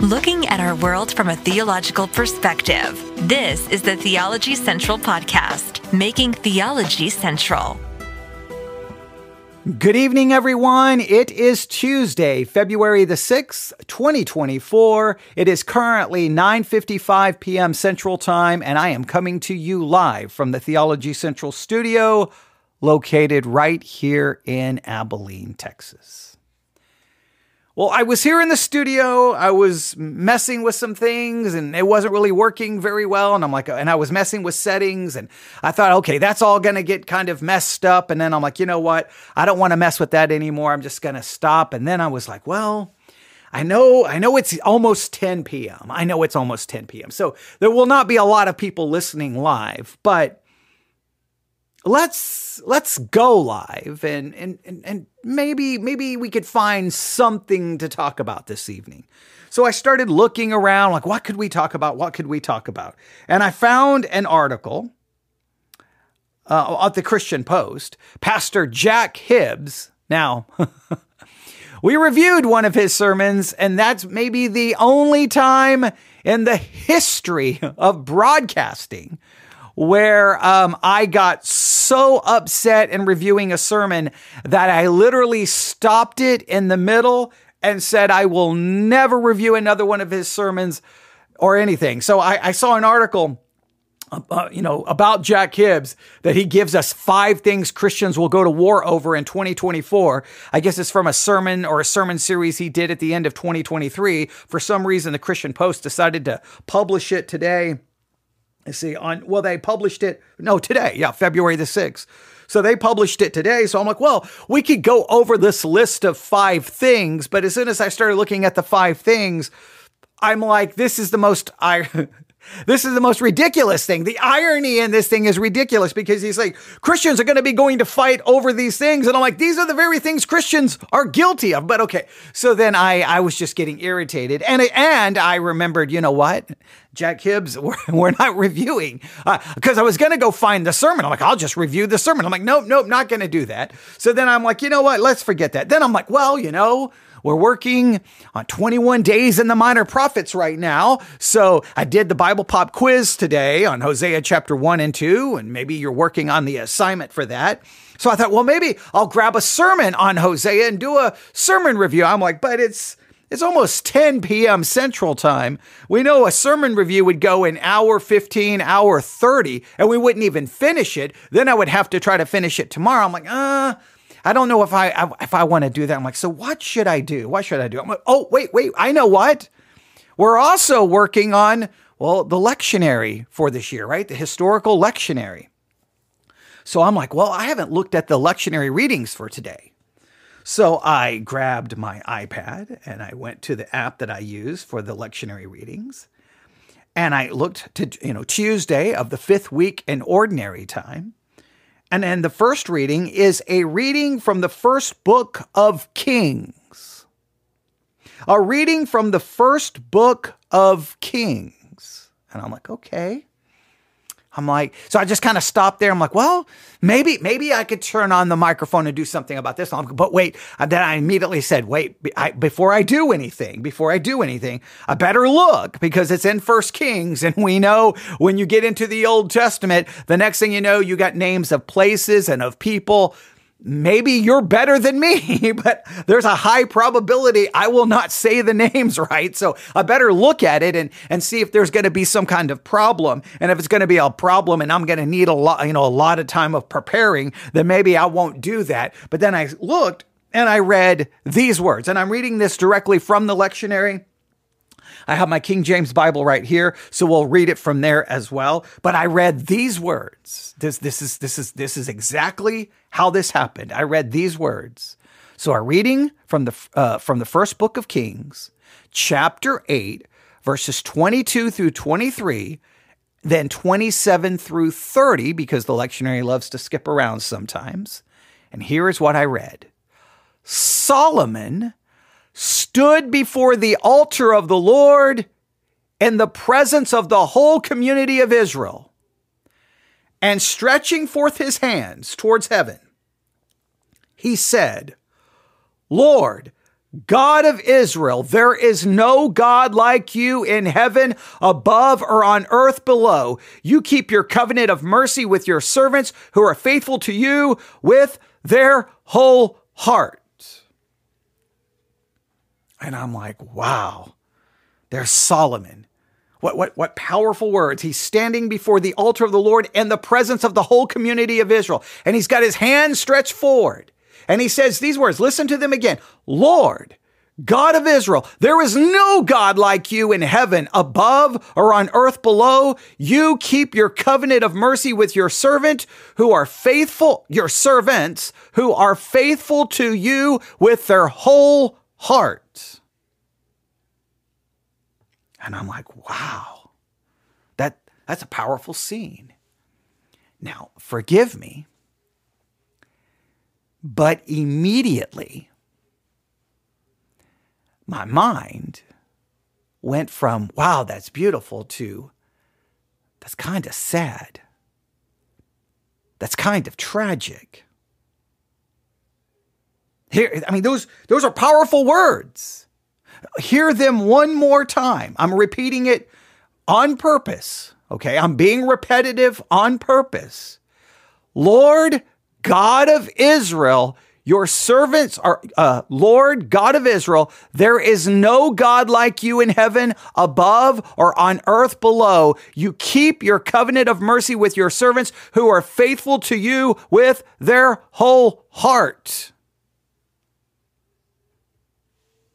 looking at our world from a theological perspective. This is the Theology Central Podcast, making theology central. Good evening, everyone. It is Tuesday, February the 6th, 2024. It is currently 9.55 p.m. Central Time, and I am coming to you live from the Theology Central studio located right here in Abilene, Texas. Well, I was here in the studio. I was messing with some things and it wasn't really working very well. And I'm like, and I was messing with settings and I thought, okay, that's all going to get kind of messed up. And then I'm like, you know what? I don't want to mess with that anymore. I'm just going to stop. And then I was like, well, I know, I know it's almost 10 p.m. I know it's almost 10 p.m. So there will not be a lot of people listening live, but let's let's go live and, and and and maybe maybe we could find something to talk about this evening. So I started looking around like what could we talk about? What could we talk about? And I found an article uh, at the Christian Post, Pastor Jack Hibbs. Now, we reviewed one of his sermons, and that's maybe the only time in the history of broadcasting where um, I got so upset in reviewing a sermon that I literally stopped it in the middle and said, I will never review another one of his sermons or anything. So I, I saw an article. Uh, you know, about Jack Hibbs, that he gives us five things Christians will go to war over in 2024. I guess it's from a sermon or a sermon series he did at the end of 2023. For some reason, the Christian Post decided to publish it today. Let's see, on well, they published it no today, yeah, February the 6th. So they published it today. So I'm like, well, we could go over this list of five things, but as soon as I started looking at the five things, I'm like, this is the most I this is the most ridiculous thing. The irony in this thing is ridiculous because he's like, Christians are going to be going to fight over these things. And I'm like, these are the very things Christians are guilty of. But okay. So then I, I was just getting irritated. And, and I remembered, you know what? Jack Hibbs, we're, we're not reviewing because uh, I was going to go find the sermon. I'm like, I'll just review the sermon. I'm like, nope, nope, not going to do that. So then I'm like, you know what? Let's forget that. Then I'm like, well, you know, we're working on 21 days in the minor prophets right now. So I did the Bible pop quiz today on Hosea chapter 1 and 2, and maybe you're working on the assignment for that. So I thought, well, maybe I'll grab a sermon on Hosea and do a sermon review. I'm like, but it's it's almost 10 p.m. Central Time. We know a sermon review would go an hour 15, hour 30, and we wouldn't even finish it. Then I would have to try to finish it tomorrow. I'm like, uh, I don't know if I if I want to do that. I'm like, so what should I do? What should I do? I'm like, oh wait, wait, I know what. We're also working on well the lectionary for this year, right? The historical lectionary. So I'm like, well, I haven't looked at the lectionary readings for today. So I grabbed my iPad and I went to the app that I use for the lectionary readings. And I looked to, you know, Tuesday of the fifth week in ordinary time. And then the first reading is a reading from the first book of Kings. A reading from the first book of Kings. And I'm like, okay. I'm like, so I just kind of stopped there. I'm like, well, maybe, maybe I could turn on the microphone and do something about this. but wait, and then I immediately said, wait, I, before I do anything, before I do anything, I better look because it's in First Kings, and we know when you get into the Old Testament, the next thing you know, you got names of places and of people maybe you're better than me, but there's a high probability I will not say the names right. So I better look at it and, and see if there's going to be some kind of problem. And if it's going to be a problem and I'm going to need a lot, you know, a lot of time of preparing, then maybe I won't do that. But then I looked and I read these words and I'm reading this directly from the lectionary. I have my King James Bible right here, so we'll read it from there as well. But I read these words. This, this is this is this is exactly how this happened. I read these words. So our reading from the uh, from the first book of Kings, chapter eight, verses twenty-two through twenty-three, then twenty-seven through thirty, because the lectionary loves to skip around sometimes. And here is what I read. Solomon stood before the altar of the Lord in the presence of the whole community of Israel, and stretching forth his hands towards heaven, he said, Lord, God of Israel, there is no God like you in heaven above or on earth below. You keep your covenant of mercy with your servants who are faithful to you with their whole heart. And I'm like, wow, there's Solomon. What, what, what powerful words. He's standing before the altar of the Lord and the presence of the whole community of Israel. And he's got his hand stretched forward. And he says these words, listen to them again. Lord, God of Israel, there is no God like you in heaven above or on earth below. You keep your covenant of mercy with your servant who are faithful, your servants who are faithful to you with their whole heart. And I'm like, wow, that, that's a powerful scene. Now, forgive me but immediately, my mind went from, wow, that's beautiful, to, that's kind of sad. That's kind of tragic. Here, I mean, those, those are powerful words. Hear them one more time. I'm repeating it on purpose. Okay. I'm being repetitive on purpose. Lord, God of Israel, your servants are, uh, Lord God of Israel, there is no God like you in heaven above or on earth below. You keep your covenant of mercy with your servants who are faithful to you with their whole heart.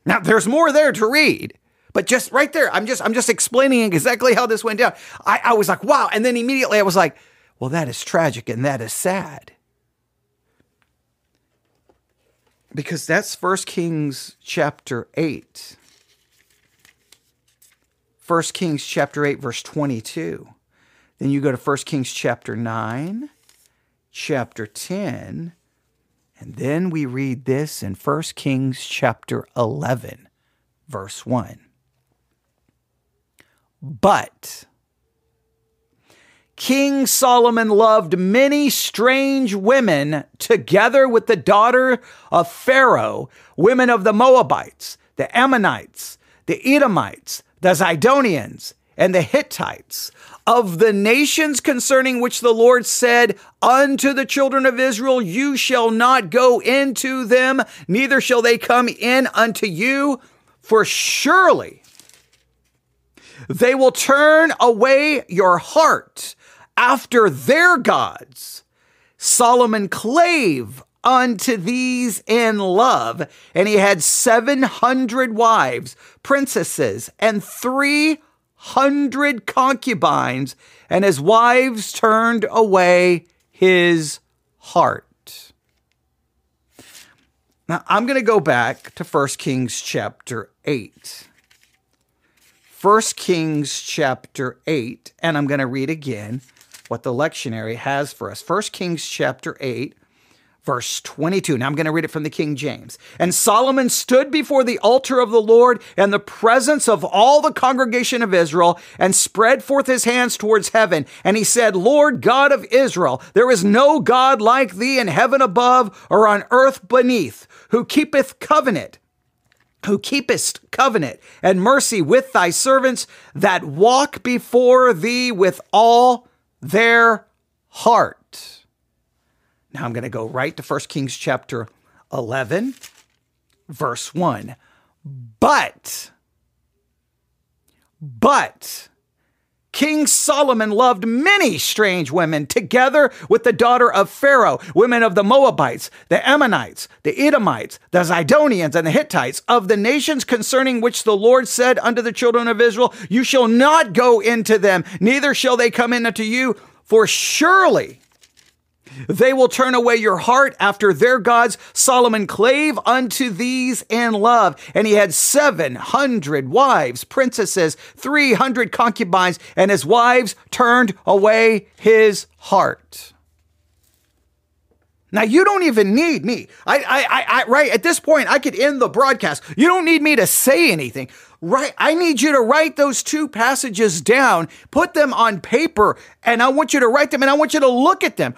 Now, there's more there to read. But just right there, I'm just I'm just explaining exactly how this went down. I, I was like, wow. And then immediately I was like, well, that is tragic and that is sad. because that's First Kings chapter 8. 1 Kings chapter 8 verse 22. Then you go to 1 Kings chapter 9, chapter 10, and then we read this in 1 Kings chapter 11 verse 1. But King Solomon loved many strange women together with the daughter of Pharaoh, women of the Moabites, the Ammonites, the Edomites, the Zidonians, and the Hittites, of the nations concerning which the Lord said unto the children of Israel, You shall not go into them, neither shall they come in unto you, for surely they will turn away your heart after their gods. Solomon clave unto these in love, and he had 700 wives, princesses, and 300 concubines, and his wives turned away his heart. Now, I'm going to go back to 1 Kings chapter 8. 1 Kings chapter 8, and I'm going to read again what the lectionary has for us. 1 Kings chapter 8, verse 22. Now I'm going to read it from the King James. And Solomon stood before the altar of the Lord in the presence of all the congregation of Israel and spread forth his hands towards heaven. And he said, Lord God of Israel, there is no God like thee in heaven above or on earth beneath, who keepeth covenant who keepest covenant and mercy with thy servants that walk before thee with all their heart. Now I'm going to go right to 1 Kings chapter 11, verse 1. But, but, King Solomon loved many strange women together with the daughter of Pharaoh, women of the Moabites, the Ammonites, the Edomites, the Zidonians, and the Hittites, of the nations concerning which the Lord said unto the children of Israel, You shall not go into them, neither shall they come in unto you, for surely they will turn away your heart after their gods. Solomon clave unto these in love, and he had 700 wives, princesses, 300 concubines, and his wives turned away his heart. Now you don't even need me. I, I, I, I, right at this point, I could end the broadcast. You don't need me to say anything. Right. I need you to write those two passages down, put them on paper, and I want you to write them and I want you to look at them.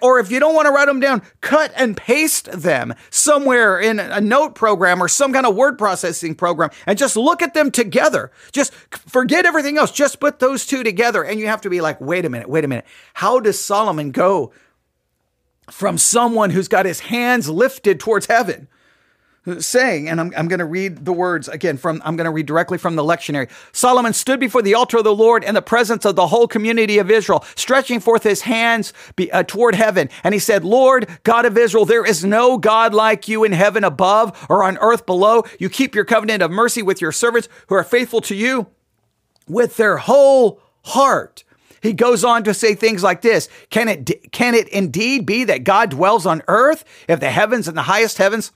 Or if you don't want to write them down, cut and paste them somewhere in a note program or some kind of word processing program and just look at them together. Just forget everything else. Just put those two together. And you have to be like, wait a minute, wait a minute. How does Solomon go from someone who's got his hands lifted towards heaven? saying, and I'm, I'm going to read the words again from, I'm going to read directly from the lectionary. Solomon stood before the altar of the Lord in the presence of the whole community of Israel, stretching forth his hands be, uh, toward heaven. And he said, Lord, God of Israel, there is no God like you in heaven above or on earth below. You keep your covenant of mercy with your servants who are faithful to you with their whole heart. He goes on to say things like this Can it, can it indeed be that God dwells on earth if the heavens and the highest heavens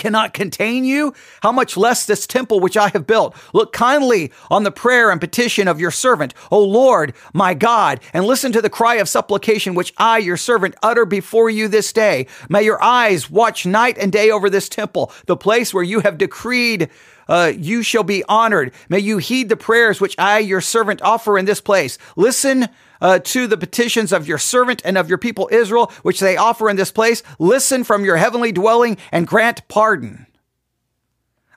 cannot contain you? How much less this temple which I have built? Look kindly on the prayer and petition of your servant, O Lord, my God, and listen to the cry of supplication which I, your servant, utter before you this day. May your eyes watch night and day over this temple, the place where you have decreed uh, you shall be honored. May you heed the prayers which I, your servant, offer in this place. Listen uh, to the petitions of your servant and of your people Israel, which they offer in this place. Listen from your heavenly dwelling and grant pardon.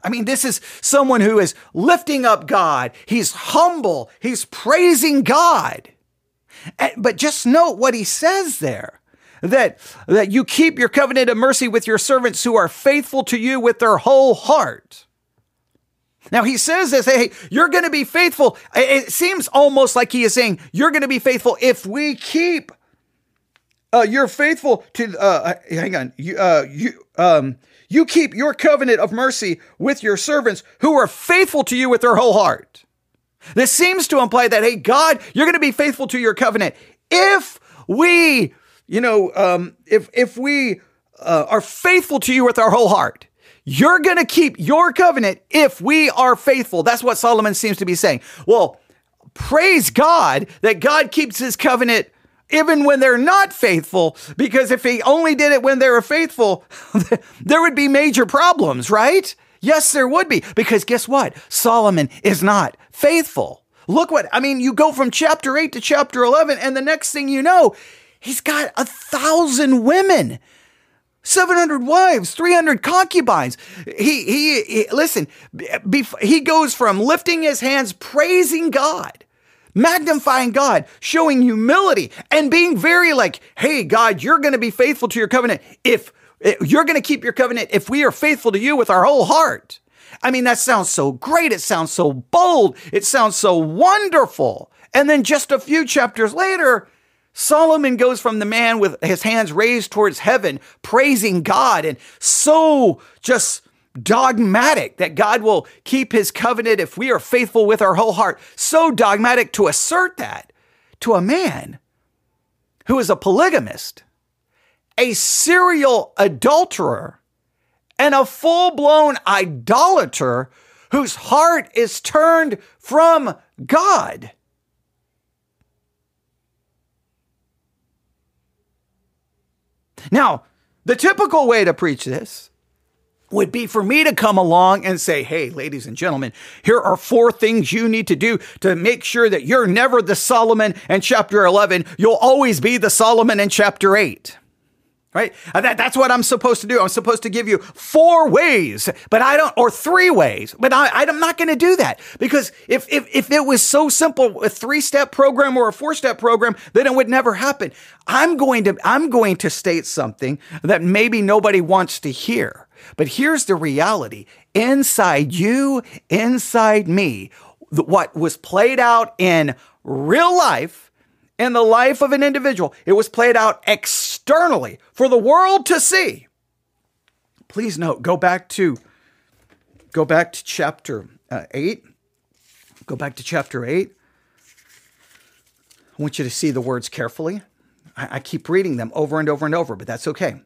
I mean, this is someone who is lifting up God. He's humble. He's praising God. But just note what he says there that, that you keep your covenant of mercy with your servants who are faithful to you with their whole heart. Now he says this, hey, you're going to be faithful. It seems almost like he is saying, you're going to be faithful if we keep. Uh, you're faithful to. Uh, uh, hang on, you, uh, you, um, you keep your covenant of mercy with your servants who are faithful to you with their whole heart. This seems to imply that, hey, God, you're going to be faithful to your covenant if we, you know, um, if if we uh, are faithful to you with our whole heart. You're going to keep your covenant if we are faithful. That's what Solomon seems to be saying. Well, praise God that God keeps his covenant even when they're not faithful, because if he only did it when they were faithful, there would be major problems, right? Yes, there would be, because guess what? Solomon is not faithful. Look what, I mean, you go from chapter 8 to chapter 11, and the next thing you know, he's got a thousand women. 700 wives, 300 concubines. He, he, he listen, he goes from lifting his hands, praising God, magnifying God, showing humility, and being very like, hey, God, you're going to be faithful to your covenant if eh, you're going to keep your covenant if we are faithful to you with our whole heart. I mean, that sounds so great. It sounds so bold. It sounds so wonderful. And then just a few chapters later, Solomon goes from the man with his hands raised towards heaven, praising God, and so just dogmatic that God will keep his covenant if we are faithful with our whole heart. So dogmatic to assert that to a man who is a polygamist, a serial adulterer, and a full blown idolater whose heart is turned from God. Now, the typical way to preach this would be for me to come along and say, Hey, ladies and gentlemen, here are four things you need to do to make sure that you're never the Solomon in chapter 11. You'll always be the Solomon in chapter 8 right? Uh, that, that's what I'm supposed to do. I'm supposed to give you four ways, but I don't, or three ways, but I, I'm not going to do that because if, if, if it was so simple, a three step program or a four step program, then it would never happen. I'm going to, I'm going to state something that maybe nobody wants to hear. But here's the reality inside you, inside me, what was played out in real life in the life of an individual. It was played out externally for the world to see. Please note, go back to go back to chapter uh, 8. Go back to chapter 8. I want you to see the words carefully. I, I keep reading them over and over and over, but that's okay.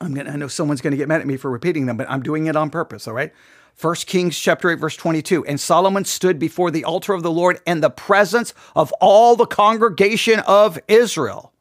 I'm gonna, I know someone's going to get mad at me for repeating them, but I'm doing it on purpose, all right? 1 Kings chapter 8 verse 22 and Solomon stood before the altar of the Lord in the presence of all the congregation of Israel.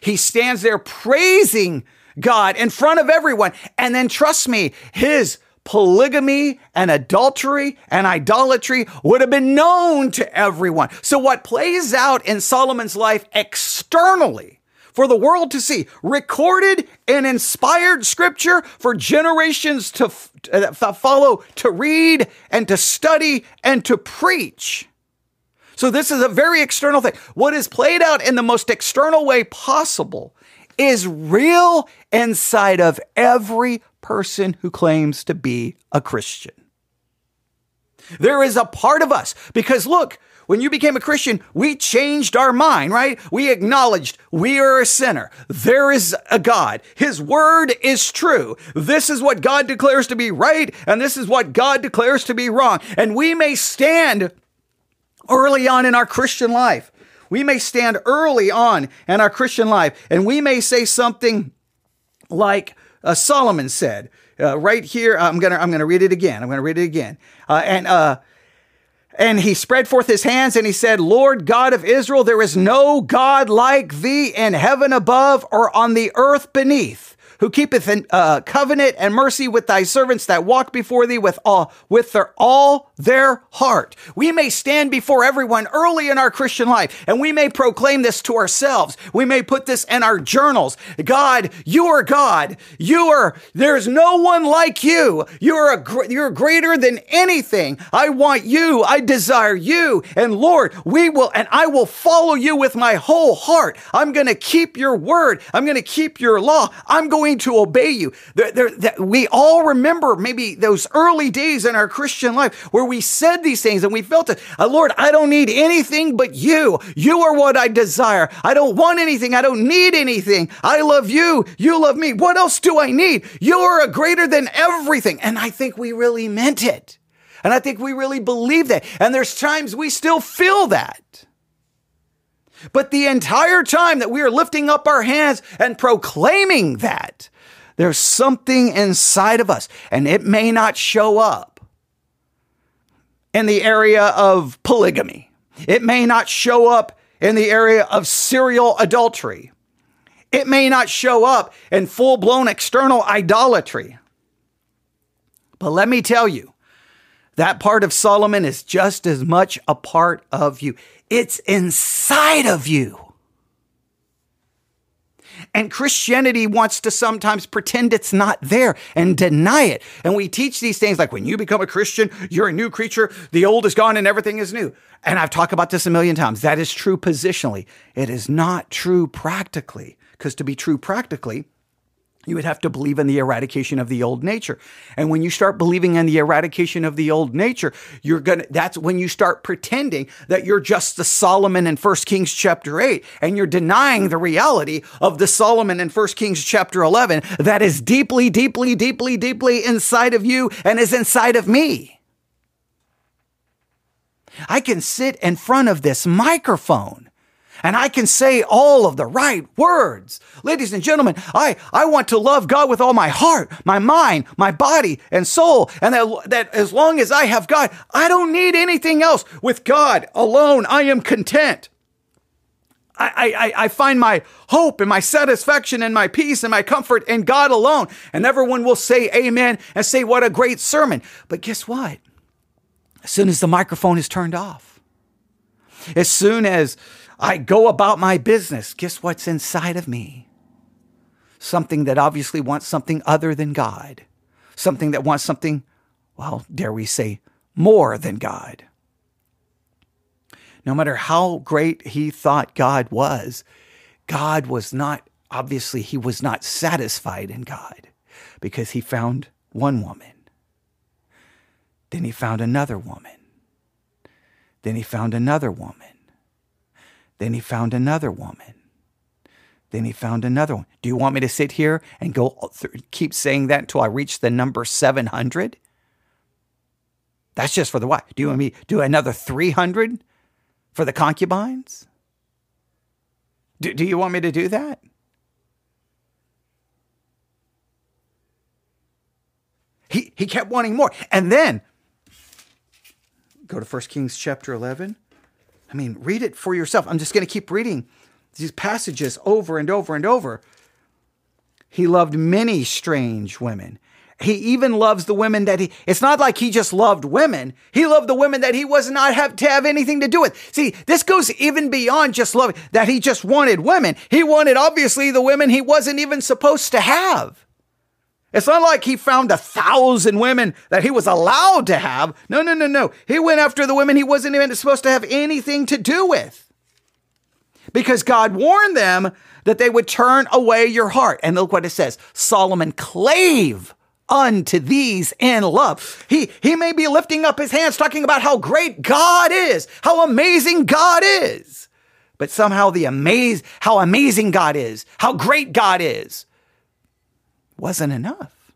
He stands there praising God in front of everyone. And then trust me, his polygamy and adultery and idolatry would have been known to everyone. So what plays out in Solomon's life externally for the world to see, recorded and inspired scripture for generations to uh, follow, to read and to study and to preach. So this is a very external thing. What is played out in the most external way possible is real inside of every person who claims to be a Christian. There is a part of us because look, when you became a Christian, we changed our mind, right? We acknowledged we are a sinner. There is a God. His word is true. This is what God declares to be right, and this is what God declares to be wrong. And we may stand early on in our Christian life. We may stand early on in our Christian life, and we may say something like, uh, Solomon said, uh, right here. I'm gonna I'm gonna read it again. I'm gonna read it again. Uh, and uh, and he spread forth his hands and he said, Lord God of Israel, there is no God like thee in heaven above or on the earth beneath who keepeth in uh, covenant and mercy with thy servants that walk before thee with all with their all their heart. We may stand before everyone early in our Christian life, and we may proclaim this to ourselves. We may put this in our journals. God, you are God. You are. There's no one like you. You're a. You're greater than anything. I want you. I desire you. And Lord, we will, and I will follow you with my whole heart. I'm going to keep your word. I'm going to keep your law. I'm going to obey you. There, there, we all remember maybe those early days in our Christian life where we said these things and we felt it. Uh, Lord, I don't need anything but you. You are what I desire. I don't want anything. I don't need anything. I love you. You love me. What else do I need? You are a greater than everything. And I think we really meant it. And I think we really believe that. And there's times we still feel that. But the entire time that we are lifting up our hands and proclaiming that, there's something inside of us, and it may not show up in the area of polygamy. It may not show up in the area of serial adultery. It may not show up in full blown external idolatry. But let me tell you, that part of Solomon is just as much a part of you. It's inside of you. And Christianity wants to sometimes pretend it's not there and deny it. And we teach these things like when you become a Christian, you're a new creature, the old is gone and everything is new. And I've talked about this a million times. That is true positionally. It is not true practically. Because to be true practically, you would have to believe in the eradication of the old nature. And when you start believing in the eradication of the old nature, you're gonna, that's when you start pretending that you're just the Solomon in 1 Kings chapter 8, and you're denying the reality of the Solomon in 1 Kings chapter 11 that is deeply, deeply, deeply, deeply inside of you and is inside of me. I can sit in front of this microphone and I can say all of the right words. Ladies and gentlemen, I, I want to love God with all my heart, my mind, my body, and soul. And that, that as long as I have God, I don't need anything else. With God alone, I am content. I, I, I find my hope and my satisfaction and my peace and my comfort in God alone. And everyone will say amen and say, what a great sermon. But guess what? As soon as the microphone is turned off, as soon as I go about my business. Guess what's inside of me? Something that obviously wants something other than God. Something that wants something, well, dare we say, more than God. No matter how great he thought God was, God was not, obviously, he was not satisfied in God because he found one woman. Then he found another woman. Then he found another woman. Then he found another woman. Then he found another one. Do you want me to sit here and go th- keep saying that until I reach the number 700? That's just for the wife. Do you want me to do another 300 for the concubines? Do, do you want me to do that? He, he kept wanting more. And then go to 1 Kings chapter 11. I mean, read it for yourself. I'm just going to keep reading these passages over and over and over. He loved many strange women. He even loves the women that he, it's not like he just loved women. He loved the women that he was not have to have anything to do with. See, this goes even beyond just love that he just wanted women. He wanted obviously the women he wasn't even supposed to have. It's not like he found a thousand women that he was allowed to have. No, no, no, no. He went after the women he wasn't even supposed to have anything to do with. Because God warned them that they would turn away your heart. And look what it says Solomon clave unto these in love. He, he may be lifting up his hands talking about how great God is, how amazing God is. But somehow the amaze, how amazing God is, how great God is, wasn't enough.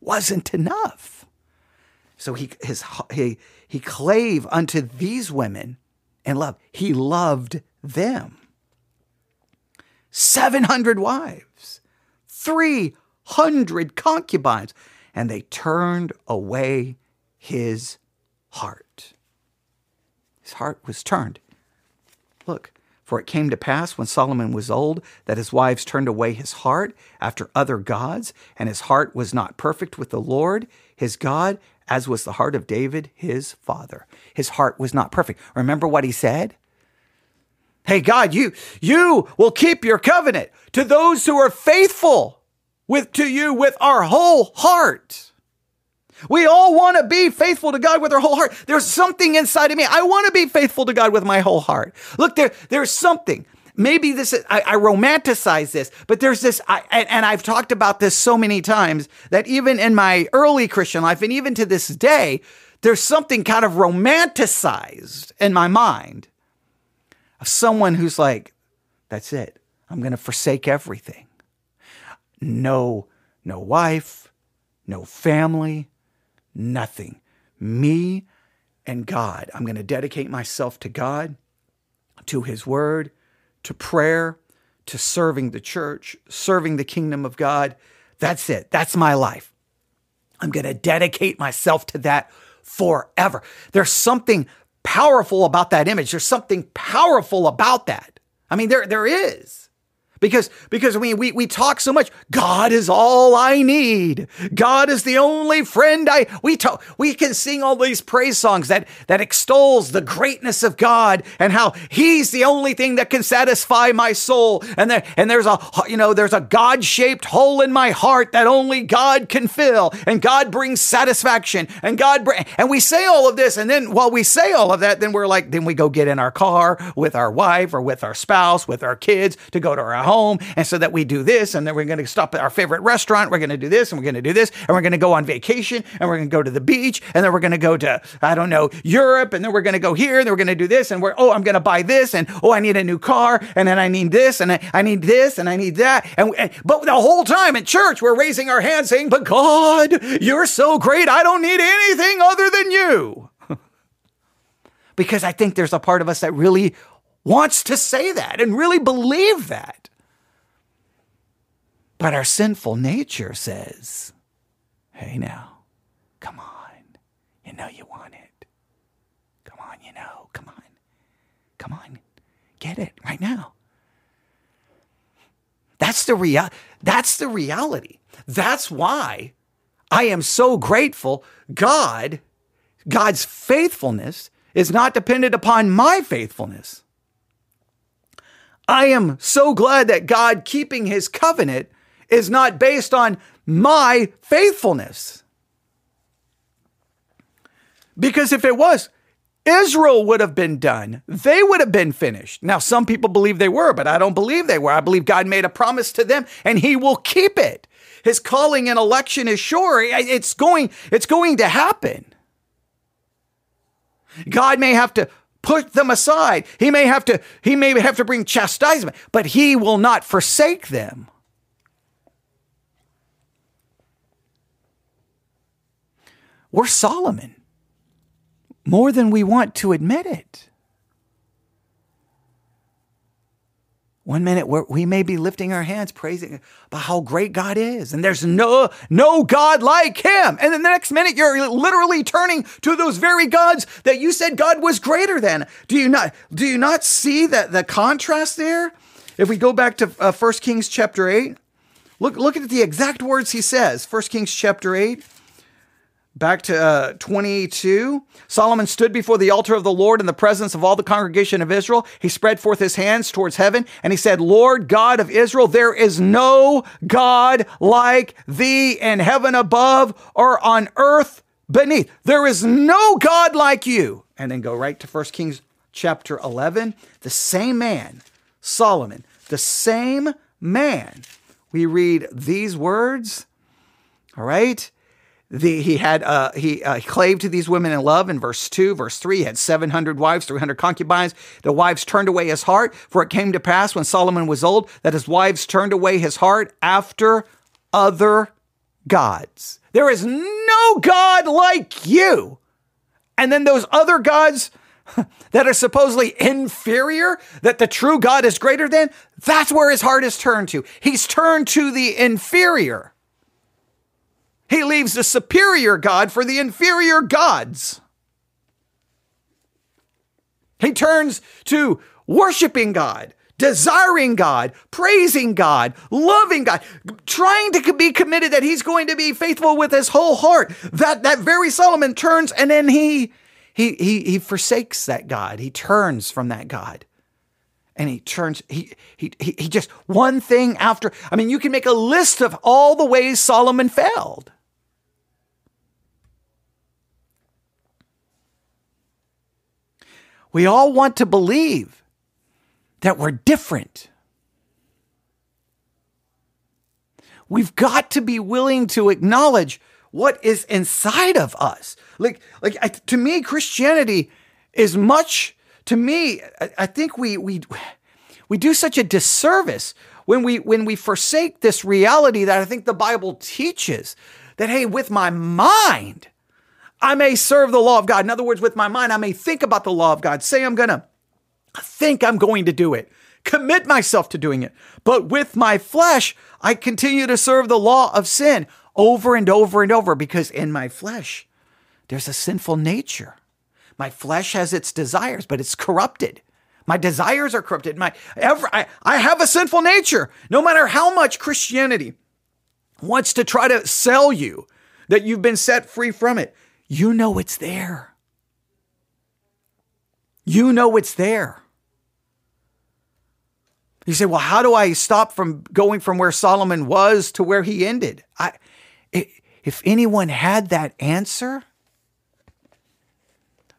Wasn't enough. So he, his, he, he clave unto these women in love. He loved them. 700 wives, 300 concubines, and they turned away his heart. His heart was turned. Look, for it came to pass when Solomon was old that his wives turned away his heart after other gods, and his heart was not perfect with the Lord his God, as was the heart of David his father. His heart was not perfect. Remember what he said? Hey, God, you, you will keep your covenant to those who are faithful with, to you with our whole heart. We all want to be faithful to God with our whole heart. There's something inside of me. I want to be faithful to God with my whole heart. Look, there, there's something. Maybe this is, I, I romanticize this, but there's this, I, and, and I've talked about this so many times that even in my early Christian life and even to this day, there's something kind of romanticized in my mind of someone who's like, that's it. I'm going to forsake everything. No, no wife, no family, nothing. Me and God. I'm going to dedicate myself to God, to His Word, to prayer, to serving the church, serving the kingdom of God. That's it. That's my life. I'm going to dedicate myself to that forever. There's something powerful about that image. There's something powerful about that. I mean, there, there is because because mean we we talk so much God is all I need. God is the only friend I we talk we can sing all these praise songs that that extols the greatness of God and how he's the only thing that can satisfy my soul. And there and there's a you know there's a God-shaped hole in my heart that only God can fill. And God brings satisfaction. And God and we say all of this and then while we say all of that then we're like then we go get in our car with our wife or with our spouse with our kids to go to our home. And so that we do this, and then we're going to stop at our favorite restaurant. We're going to do this, and we're going to do this, and we're going to go on vacation, and we're going to go to the beach, and then we're going to go to, I don't know, Europe, and then we're going to go here, and then we're going to do this, and we're, oh, I'm going to buy this, and oh, I need a new car, and then I need this, and I, I need this, and I need that. And, and but the whole time at church, we're raising our hands saying, but God, you're so great. I don't need anything other than you. because I think there's a part of us that really wants to say that and really believe that. But our sinful nature says, hey, now, come on. You know you want it. Come on, you know. Come on. Come on. Get it right now. That's the real that's the reality. That's why I am so grateful God God's faithfulness is not dependent upon my faithfulness. I am so glad that God keeping his covenant is not based on my faithfulness. Because if it was, Israel would have been done. They would have been finished. Now, some people believe they were, but I don't believe they were. I believe God made a promise to them and he will keep it. His calling and election is sure. It's going, it's going to happen. God may have to put them aside. He may have to, he may have to bring chastisement, but he will not forsake them. We're Solomon more than we want to admit it. One minute we may be lifting our hands, praising about how great God is, and there's no no God like Him. And the next minute you're literally turning to those very gods that you said God was greater than. Do you not do you not see that the contrast there? If we go back to uh, 1 Kings chapter eight, look look at the exact words he says. 1 Kings chapter eight. Back to uh, 22. Solomon stood before the altar of the Lord in the presence of all the congregation of Israel. He spread forth his hands towards heaven and he said, Lord God of Israel, there is no God like thee in heaven above or on earth beneath. There is no God like you. And then go right to 1 Kings chapter 11. The same man, Solomon, the same man. We read these words. All right. The, he had uh, he uh, claved to these women in love in verse 2 verse 3 he had 700 wives 300 concubines. The wives turned away his heart for it came to pass when solomon was old that his wives turned away his heart after other gods. There is no god like you. And then those other gods that are supposedly inferior that the true god is greater than that's where his heart is turned to. He's turned to the inferior he leaves the superior God for the inferior gods. He turns to worshiping God, desiring God, praising God, loving God, trying to be committed that he's going to be faithful with his whole heart. That that very Solomon turns and then he he he he forsakes that God. He turns from that God. And he turns he he he, he just one thing after I mean you can make a list of all the ways Solomon failed. We all want to believe that we're different. We've got to be willing to acknowledge what is inside of us. Like, like I, to me, Christianity is much. To me, I, I think we we we do such a disservice when we when we forsake this reality that I think the Bible teaches that hey, with my mind, I may serve the law of God. In other words, with my mind, I may think about the law of God, say I'm going to think I'm going to do it, commit myself to doing it. But with my flesh, I continue to serve the law of sin over and over and over because in my flesh, there's a sinful nature. My flesh has its desires, but it's corrupted. My desires are corrupted. My ever, I, I have a sinful nature. No matter how much Christianity wants to try to sell you that you've been set free from it, you know it's there. You know it's there. You say, well, how do I stop from going from where Solomon was to where he ended? I, if anyone had that answer,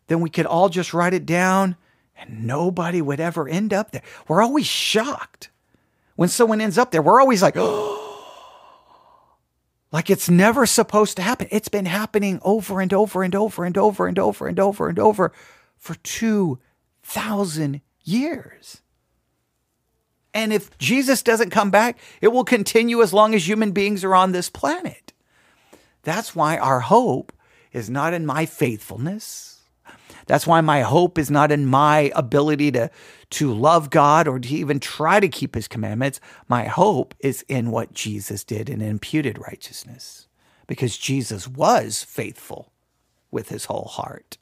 then we could all just write it down and nobody would ever end up there. We're always shocked when someone ends up there. We're always like, oh, like it's never supposed to happen. It's been happening over and over and over and over and over and over and over for 2,000 years. And if Jesus doesn't come back, it will continue as long as human beings are on this planet. That's why our hope is not in my faithfulness that's why my hope is not in my ability to, to love God or to even try to keep his commandments. My hope is in what Jesus did in imputed righteousness because Jesus was faithful with his whole heart.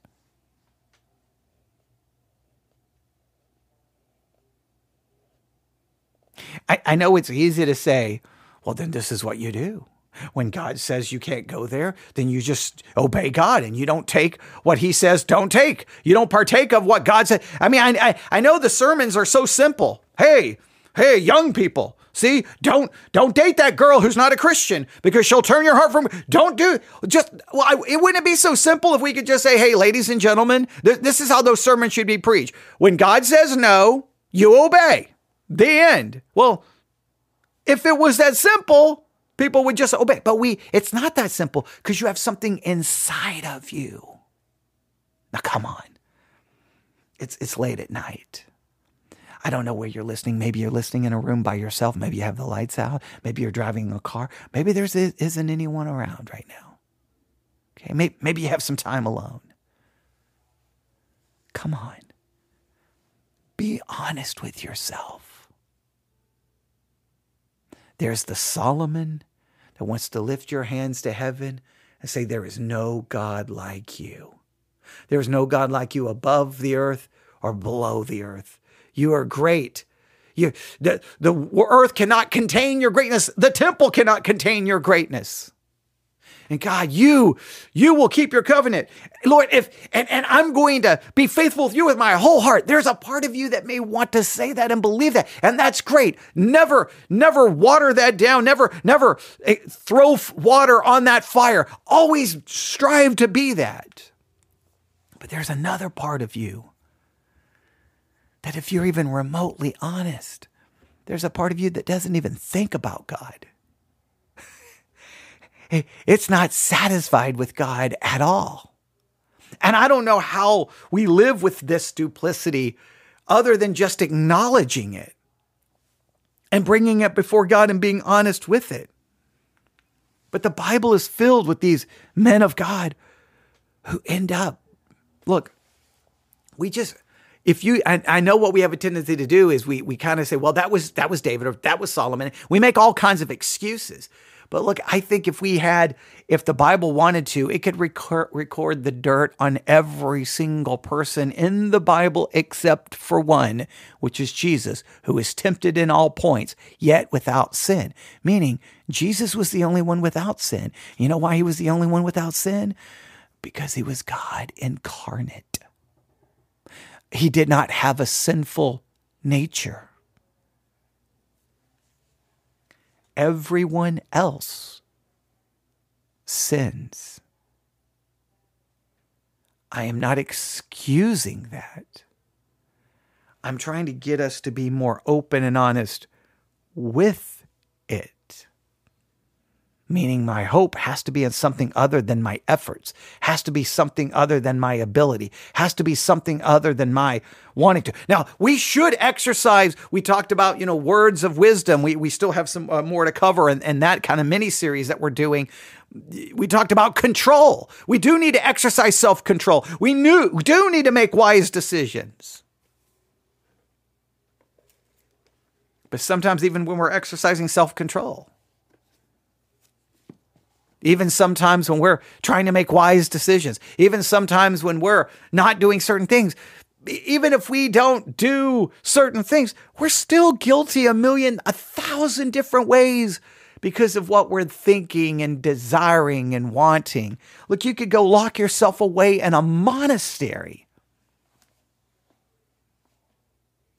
I, I know it's easy to say, well, then this is what you do. When God says you can't go there, then you just obey God and you don't take what He says, don't take. You don't partake of what God said. I mean, I, I, I know the sermons are so simple. Hey, hey, young people, see, don't don't date that girl who's not a Christian because she'll turn your heart from. Don't do just. Well, I, it wouldn't be so simple if we could just say, hey, ladies and gentlemen, th- this is how those sermons should be preached. When God says no, you obey. The end. Well, if it was that simple, People would just obey. But we, it's not that simple because you have something inside of you. Now, come on. It's, it's late at night. I don't know where you're listening. Maybe you're listening in a room by yourself. Maybe you have the lights out. Maybe you're driving a car. Maybe there isn't anyone around right now. Okay, maybe, maybe you have some time alone. Come on. Be honest with yourself. There's the Solomon that wants to lift your hands to heaven and say, There is no God like you. There is no God like you above the earth or below the earth. You are great. You, the, the earth cannot contain your greatness. The temple cannot contain your greatness. And God, you, you will keep your covenant. Lord, if, and, and I'm going to be faithful with you with my whole heart. There's a part of you that may want to say that and believe that. And that's great. Never, never water that down. Never, never eh, throw water on that fire. Always strive to be that. But there's another part of you that if you're even remotely honest, there's a part of you that doesn't even think about God. It's not satisfied with God at all. And I don't know how we live with this duplicity other than just acknowledging it and bringing it before God and being honest with it. But the Bible is filled with these men of God who end up, look, we just, if you and I know what we have a tendency to do is we we kind of say, well, that was that was David or that was Solomon. We make all kinds of excuses. But look, I think if we had, if the Bible wanted to, it could record, record the dirt on every single person in the Bible except for one, which is Jesus, who is tempted in all points, yet without sin. Meaning, Jesus was the only one without sin. You know why he was the only one without sin? Because he was God incarnate. He did not have a sinful nature. Everyone else sins. I am not excusing that. I'm trying to get us to be more open and honest with it meaning my hope has to be in something other than my efforts, has to be something other than my ability, has to be something other than my wanting to. Now, we should exercise. We talked about, you know, words of wisdom. We, we still have some uh, more to cover and, and that kind of mini series that we're doing. We talked about control. We do need to exercise self control. We knew, we do need to make wise decisions. But sometimes, even when we're exercising self control, even sometimes when we're trying to make wise decisions, even sometimes when we're not doing certain things, even if we don't do certain things, we're still guilty a million, a thousand different ways because of what we're thinking and desiring and wanting. Look, you could go lock yourself away in a monastery.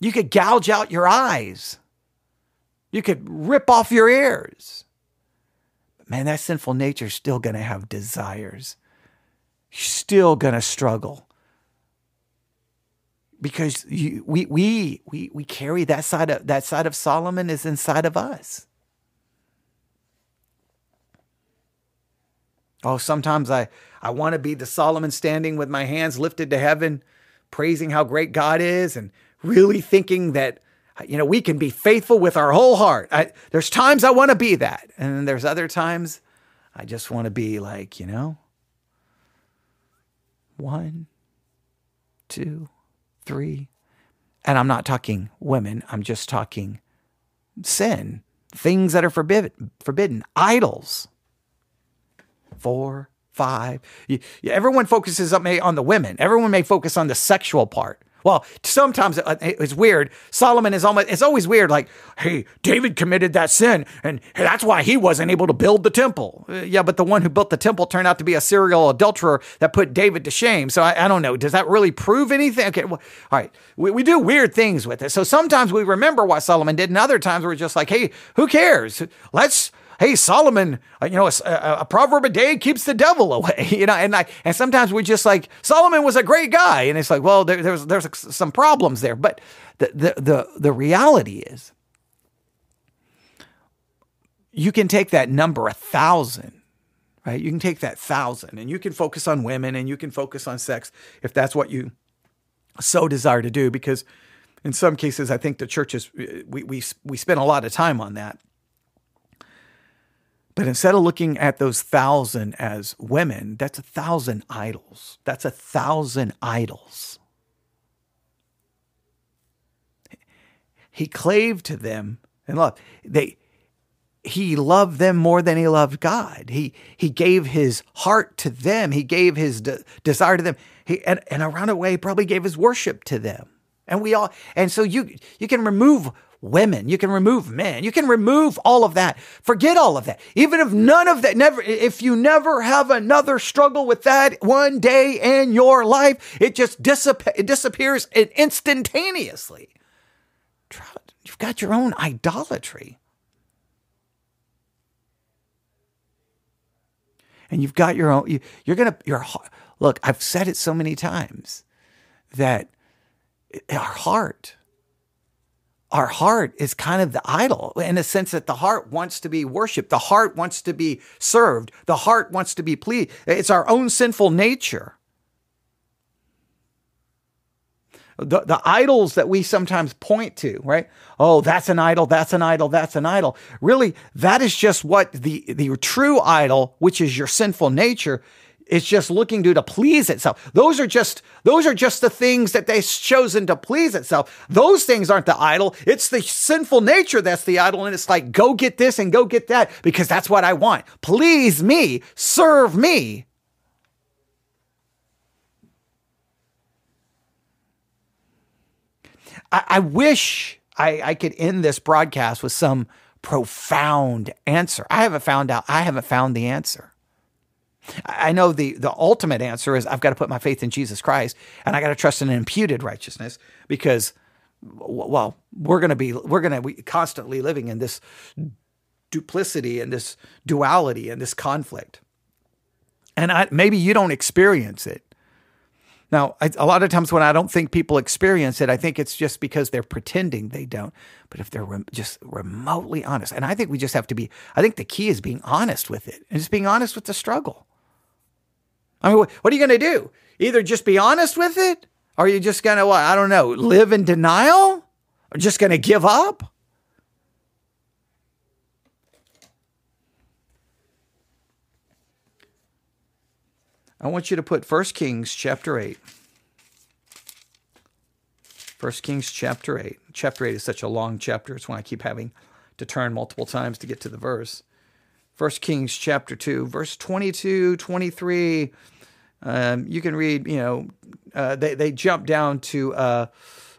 You could gouge out your eyes. You could rip off your ears man, that sinful nature is still going to have desires. You're still going to struggle because you, we, we, we, we carry that side of that side of Solomon is inside of us. Oh, sometimes I, I want to be the Solomon standing with my hands lifted to heaven, praising how great God is and really thinking that you know, we can be faithful with our whole heart. I, there's times I want to be that. And then there's other times I just want to be like, you know, one, two, three. And I'm not talking women, I'm just talking sin, things that are forbidden, forbidden, idols. Four, five. You, everyone focuses on the women. Everyone may focus on the sexual part. Well, sometimes uh, it's weird. Solomon is almost, it's always weird. Like, hey, David committed that sin and that's why he wasn't able to build the temple. Uh, yeah, but the one who built the temple turned out to be a serial adulterer that put David to shame. So I, I don't know. Does that really prove anything? Okay. Well, all right. We, we do weird things with it. So sometimes we remember what Solomon did and other times we're just like, hey, who cares? Let's, hey, Solomon, uh, you know, a, a, proverb a day keeps the devil away, you know, and I, and sometimes we just like, Solomon was a great guy. And it's like, well, there, there's, there's some problems there. But the, the, the, the reality is you can take that number, a thousand, right? You can take that thousand and you can focus on women and you can focus on sex if that's what you so desire to do, because in some cases, I think the churches, we, we, we spend a lot of time on that. But instead of looking at those thousand as women, that's a thousand idols. That's a thousand idols. He clave to them and love. They he loved them more than he loved God. He he gave his heart to them. He gave his de- desire to them. He and, and around a way probably gave his worship to them. And we all and so you you can remove women, you can remove men, you can remove all of that. Forget all of that. Even if none of that never if you never have another struggle with that one day in your life, it just dissip- it disappears instantaneously. You've got your own idolatry. and you've got your own you, you're gonna your heart. look i've said it so many times that our heart our heart is kind of the idol in a sense that the heart wants to be worshiped the heart wants to be served the heart wants to be pleased it's our own sinful nature the, the idols that we sometimes point to, right? Oh, that's an idol, that's an idol, that's an idol. Really, that is just what the, the true idol, which is your sinful nature, is just looking to to please itself. Those are just those are just the things that they've chosen to please itself. Those things aren't the idol. It's the sinful nature that's the idol, and it's like go get this and go get that because that's what I want. Please me, serve me. I, I wish I, I could end this broadcast with some profound answer. I haven't found out. I haven't found the answer. I know the the ultimate answer is I've got to put my faith in Jesus Christ and I got to trust in an imputed righteousness because well we're going to be we're going to be constantly living in this duplicity and this duality and this conflict. And I, maybe you don't experience it. Now, I, a lot of times when I don't think people experience it, I think it's just because they're pretending they don't. But if they're rem- just remotely honest, and I think we just have to be, I think the key is being honest with it and just being honest with the struggle. I mean, what, are you going to do? Either just be honest with it, or are you just going to, what, I don't know, live in denial? Or just going to give up? I want you to put 1 Kings chapter 8. 1 Kings chapter 8. Chapter 8 is such a long chapter. It's why I keep having to turn multiple times to get to the verse. 1 Kings chapter 2, verse 22, 23. Um, you can read, you know, uh, they, they jump down to uh,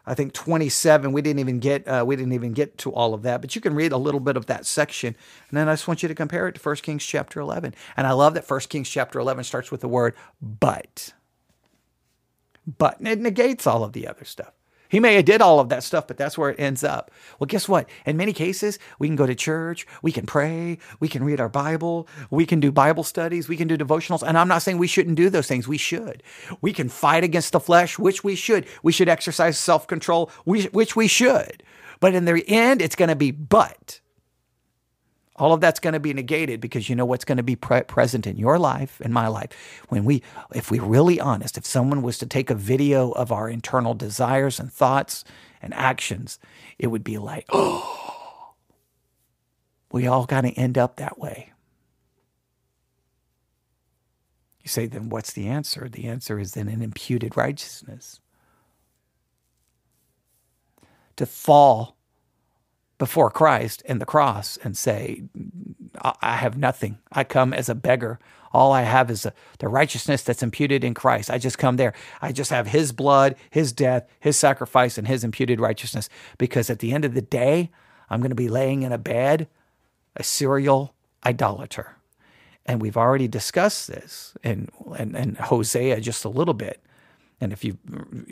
I think 27. We didn't even get uh, we didn't even get to all of that, but you can read a little bit of that section, and then I just want you to compare it to 1 Kings chapter 11. And I love that 1 Kings chapter 11 starts with the word "but." But it negates all of the other stuff. He may have did all of that stuff, but that's where it ends up. Well, guess what? In many cases, we can go to church, we can pray, we can read our Bible, we can do Bible studies, we can do devotionals. And I'm not saying we shouldn't do those things. We should. We can fight against the flesh, which we should. We should exercise self control, which we should. But in the end, it's going to be but all of that's going to be negated because you know what's going to be pre- present in your life and my life? When we if we're really honest if someone was to take a video of our internal desires and thoughts and actions it would be like oh we all got to end up that way. You say then what's the answer? The answer is then an imputed righteousness. To fall before Christ and the cross and say, I have nothing. I come as a beggar. All I have is the righteousness that's imputed in Christ. I just come there. I just have His blood, His death, His sacrifice, and His imputed righteousness. Because at the end of the day, I'm going to be laying in a bed, a serial idolater. And we've already discussed this in, in, in Hosea just a little bit. And if you've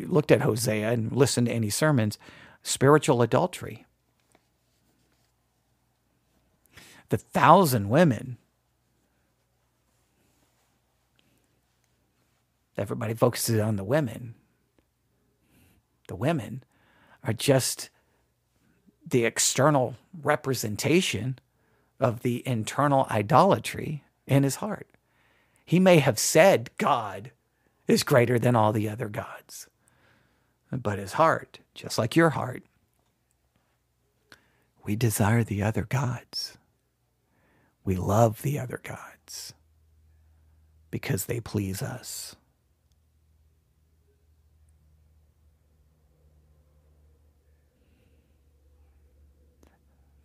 looked at Hosea and listened to any sermons, spiritual adultery the thousand women. Everybody focuses on the women. The women are just the external representation of the internal idolatry in his heart. He may have said God is greater than all the other gods, but his heart, just like your heart, we desire the other gods. We love the other gods because they please us.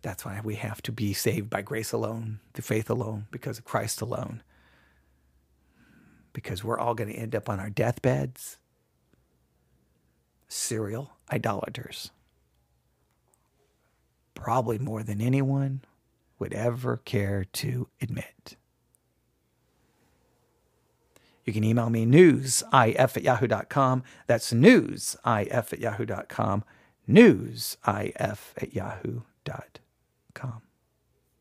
That's why we have to be saved by grace alone, through faith alone, because of Christ alone. Because we're all going to end up on our deathbeds, serial idolaters. Probably more than anyone would ever care to admit. You can email me newsif at yahoo.com. That's newsif at yahoo.com. Newsif at yahoo.com.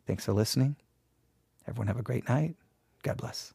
Thanks for listening. Everyone have a great night. God bless.